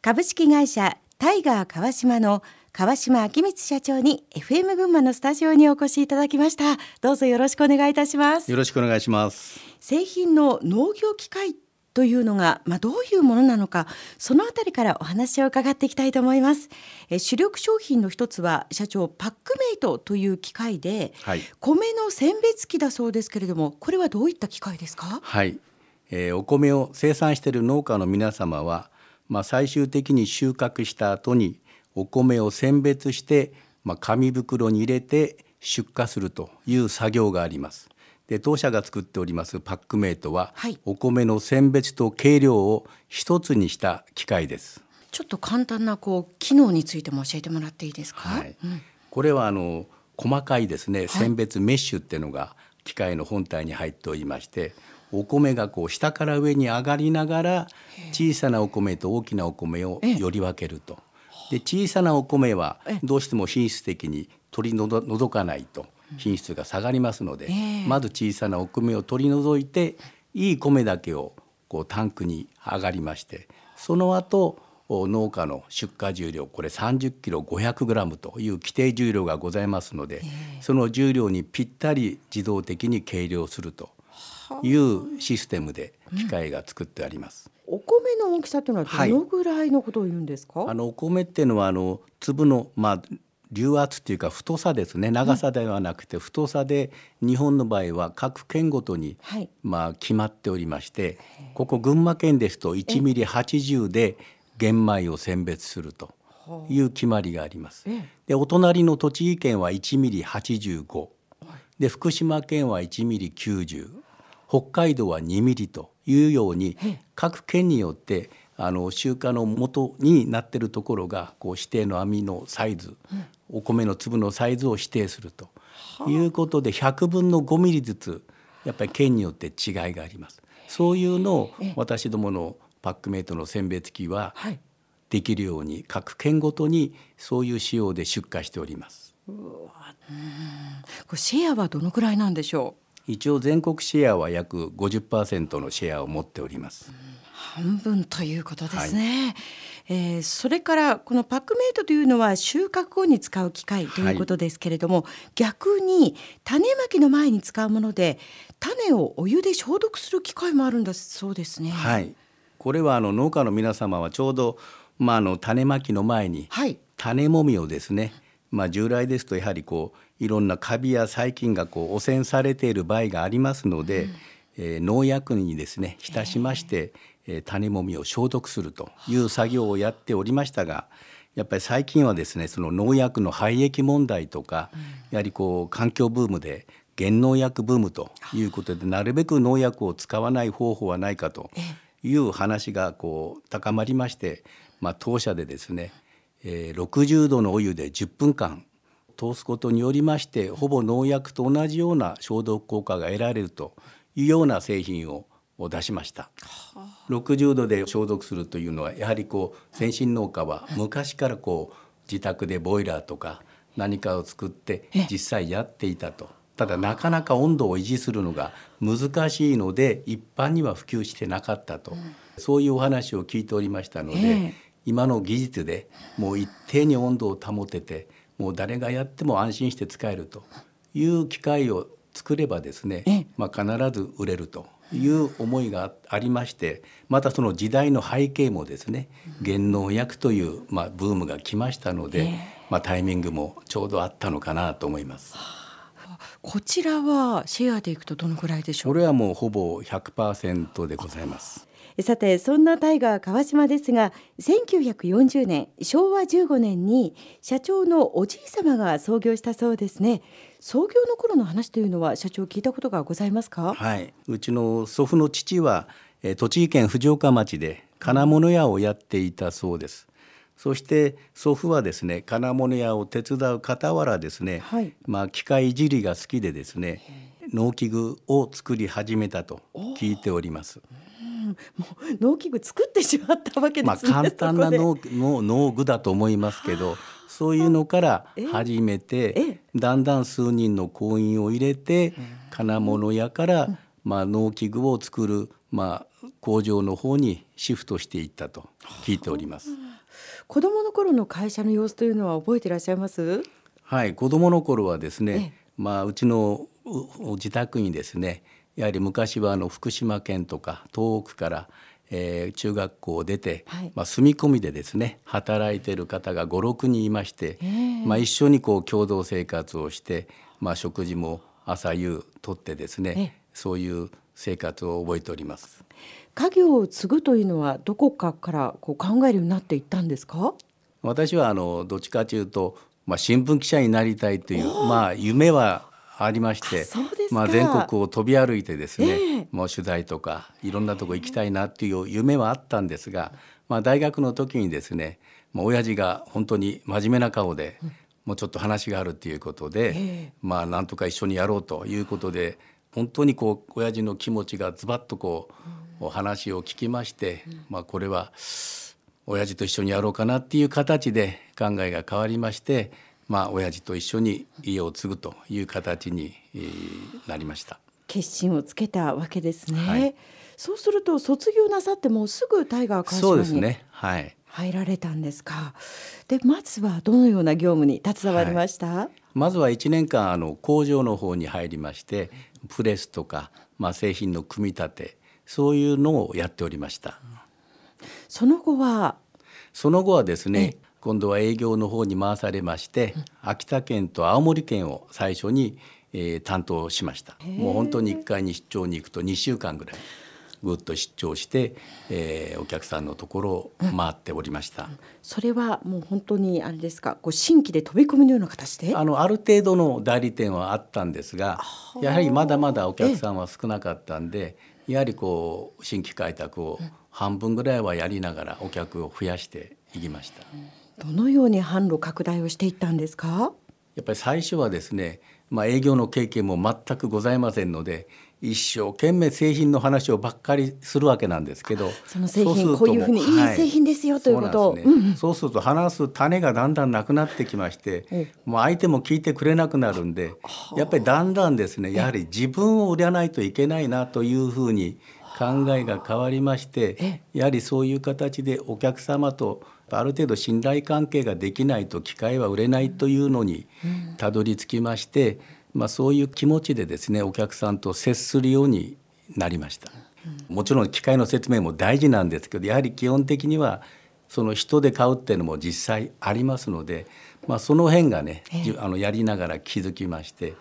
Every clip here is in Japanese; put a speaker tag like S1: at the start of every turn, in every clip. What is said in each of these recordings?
S1: 株式会社タイガー川島の川島明光社長に FM 群馬のスタジオにお越しいただきました。どうぞよろしくお願いいたします。
S2: よろしくお願いします。
S1: 製品の農業機械というのが、まあ、どういうものなのかそのあたりからお話を伺っていきたいと思います。え主力商品の一つは社長パックメイトという機械で、はい、米の選別機だそうですけれどもこれはどういった機械ですか？
S2: はい、えー、お米を生産している農家の皆様はまあ、最終的に収穫した後にお米を選別して、まあ、紙袋に入れて出荷するという作業があります。で当社が作っておりますパックメイトは、はい、お米の選別と計量を一つにした機械です。
S1: ちょっと簡単なこう機能についても教えてもらっていいですか？はい
S2: うん、これはあの細かいですね選別メッシュっていうのが機械の本体に入っておりまして、お米がこう下から上に上がりながら小さなお米と大きなお米をより分けると。で小さなお米はどうしても品質的に取り除かないと。品質が下がりますので、まず小さなお米を取り除いていい米だけをこうタンクに上がりましてその後農家の出荷重量これ30キロ500グラムという規定重量がございますので、その重量にぴったり自動的に計量するというシステムで機械が作ってあります。
S1: うん、お米の大きさというのはどのぐらいのことを言うんですか？
S2: はい、あのお米っていうのはあの粒のまあ流圧っていうか太さですね。長さではなくて太さで日本の場合は各県ごとに、まあ決まっておりましてここ群馬県ですと1ミリ80で玄米を選別するという決まりがあります。でお隣の栃木県は1ミリ85で福島県は1ミリ90北海道は2ミリというように各県によってあの集荷の元になっているところがこう指定の網のサイズ、お米の粒のサイズを指定すると。いうことで100分の5ミリずつやっぱり県によって違いがあります。そういうのを私どものパックメイトの選別機はできるように各県ごとにそういう仕様で出荷しております。うわ
S1: これシェアはどのくらいなんでしょう？
S2: 一応全国シェアは約50%のシェアを持っております。
S1: 半分ということですね、はい、えー、それからこのパックメイトというのは収穫後に使う機械ということですけれども、はい、逆に種まきの前に使うもので種をお湯で消毒する機械もあるんだそうですね。
S2: はい、これはあの農家の皆様はちょうどまああの種まきの前に種もみをですね、まあ、従来ですとやはりこういろんなカビや細菌がこう汚染されている場合がありますので、うん、えー、農薬にですね浸しまして、えー、種もみを消毒するという作業をやっておりましたがやっぱり最近はですねその農薬の廃液問題とか、うん、やはりこう環境ブームで減農薬ブームということでなるべく農薬を使わない方法はないかという話がこう高まりまして、まあ、当社でですねえー、60度のお湯で10分間通すことによりましてほぼ農薬と同じような消毒効果が得られるというような製品を出しました。60度で消毒するというのはやはりこう先進農家は昔からこう自宅でボイラーとか何かを作って実際やっていたと。ただなかなか温度を維持するのが難しいので一般には普及してなかったと、そういうお話を聞いておりましたので、今の技術でもう一定に温度を保ててもう誰がやっても安心して使えるという機械を作ればですね、まあ、必ず売れるという思いがありましてまたその時代の背景もですね減農薬という、まあ、ブームが来ましたので、まあ、タイミングもちょうどあったのかなと思います。
S1: こちらはシェアでいくとどのくらいでしょう？
S2: これはもうほぼ100%でございます。
S1: さてそんなタイガー川島ですが1940年昭和15年に社長のおじい様が創業したそうですね。創業の頃の話というのは社長聞いたことがございますか？
S2: はい。うちの祖父の父は栃木県藤岡町で金物屋をやっていたそうです。そして祖父はですね金物屋を手伝う傍らですね、はい、まあ機械いじりが好きでですね農機具を作り始めたと聞いております。
S1: もう農機具作ってしまったわけです
S2: ね。まあ、簡単な農農農具だと思いますけど、そういうのから始めて、だんだん数人の工員を入れて、金物屋からまあ農機具を作るまあ工場の方にシフトしていったと聞いております。
S1: 子供の頃の会社の様子というのは覚えていらっしゃいます？
S2: はい子供の頃はですね、まあうちの自宅にですねやはり昔はあの福島県とか東北からえー、中学校を出て、はい、まあ、住み込みでですね働いてる方が56人いまして、まあ、一緒にこう共同生活をして、まあ、食事も朝夕とってですねそういう生活を覚えております。
S1: 家業を継ぐというのはどこかからこう考えるようになっていったんですか？
S2: 私はあのどっちかというと、まあ、新聞記者になりたいという、まあ、夢はありましてまあ、全国を飛び歩いてですね、えー、もう取材とかいろんなとこ行きたいなっていう夢はあったんですが、まあ、大学の時にですねもう親父が本当に真面目な顔で、もうちょっと話があるっていうことで、えー、まあなんとか一緒にやろうということで本当にこう親父の気持ちがズバッとこう、お話を聞きまして、まあ、これは親父と一緒にやろうかなっていう形で考えが変わりまして。まあ親父と一緒に家を継ぐという形になりました。
S1: 決心をつけたわけですね、はい、そうすると卒業なさってもうすぐタイガー川島にはい。入られたんですか。でまずはどのような業務に携わりました、はい、
S2: まずは1年間あの工場の方に入りましてプレスとか、まあ、製品の組み立てそういうのをやっておりました。
S1: その後は？
S2: その後はですね今度は営業の方に回されまして、秋田県と青森県を最初に、えー、担当しました。もう本当に1回に出張に行くと2週間ぐらいぐっと出張して、えー、お客さんのところを回っておりました、うん、
S1: それはもう本当にあれですかこう新規で飛び込みのような形で？
S2: あのある程度の代理店はあったんですがやはりまだまだお客さんは少なかったんでやはりこう新規開拓を半分ぐらいはやりながらお客を増やしていきました。うん
S1: どのように販路拡大をしていったんですか？
S2: やっぱり最初はですね、まあ、営業の経験も全くございませんので一生懸命製品の話をばっかりするわけなんですけど
S1: その製品こういうふうにい。い製品ですよ、はい、ということ。を
S2: そう、ね。うんうん、そうすると話す種がだんだんなくなってきまして、う。ん、もう相手も聞いてくれなくなるんでやっぱりだんだんですねやはり自分を売らないといけないなというふうに考えが変わりましてやはりそういう形でお客様とある程度信頼関係ができないと機械は売れないというのにたどり着きまして、まあ、そういう気持ちでですねお客さんと接するようになりました。もちろん機械の説明も大事なんですけどやはり基本的にはその人で買うっていうのも実際ありますので、まあ、その辺がね、あのやりながら気づきまして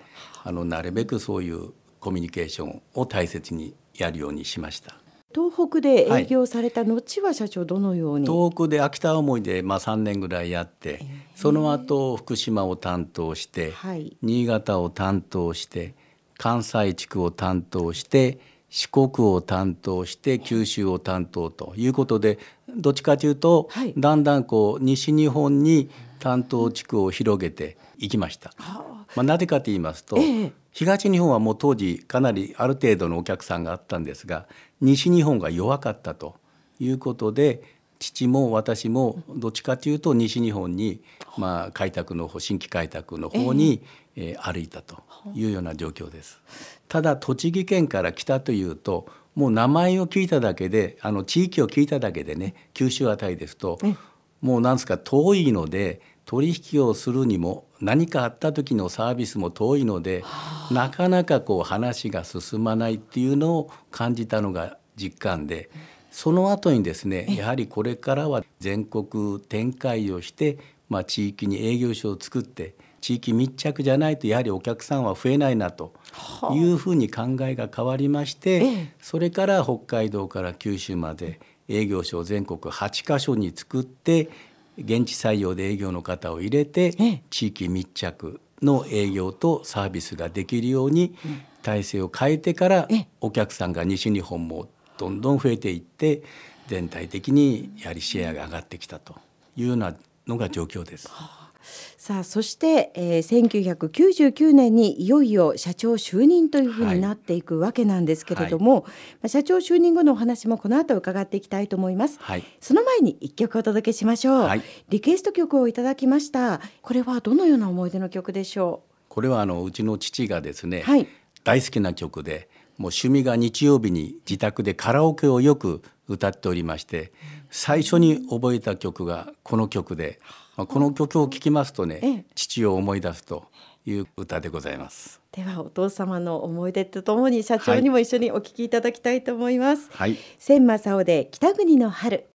S2: あのなるべくそういうコミュニケーションを大切にやるようにしました。
S1: 東北で営業された後は社長どのように、
S2: はい、東北で秋田思いでまあ3年ぐらいやって、その後福島を担当して、はい、新潟を担当して関西地区を担当して四国を担当して九州を担当ということでどっちかというと、はい、だんだんこう西日本に担当地区を広げていきました。まあ、なぜかと言いますと、ええ、東日本はもう当時かなりある程度のお客さんがあったんですが西日本が弱かったということで父も私もどっちかというと西日本に、まあ、開拓の方新規開拓の方に、えー、歩いたというような状況です。ただ栃木県から来たというともう名前を聞いただけであの地域を聞いただけでね九州あたりですともうなんですか遠いので取引をするにも何かあった時のサービスも遠いのでなかなかこう話が進まないっていうのを感じたのが実感でその後にですねやはりこれからは全国展開をして、まあ、地域に営業所を作って地域密着じゃないとやはりお客さんは増えないなというふうに考えが変わりましてそれから北海道から九州まで営業所を全国8カ所に作って現地採用で営業の方を入れて地域密着の営業とサービスができるように体制を変えてからお客さんが西日本もどんどん増えていって全体的にやはりシェアが上がってきたというようなのが状況です。
S1: さあそして、えー、1999年にいよいよ社長就任というふうになっていくわけなんですけれども、はい、社長就任後のお話もこの後伺っていきたいと思います、はい、その前に一曲お届けしましょう、はい、リクエスト曲をいただきました。これはどのような思い出の曲でしょう？
S2: これはあのうちの父がですね、大好きな曲でもう趣味が日曜日に自宅でカラオケをよく歌っておりまして最初に覚えた曲がこの曲で、まあ、この曲を聴きますとね、父を思い出すという歌でございます。
S1: ではお父様の思い出とともに社長にも一緒にお聞きいただきたいと思います、はい、千正夫で北国の春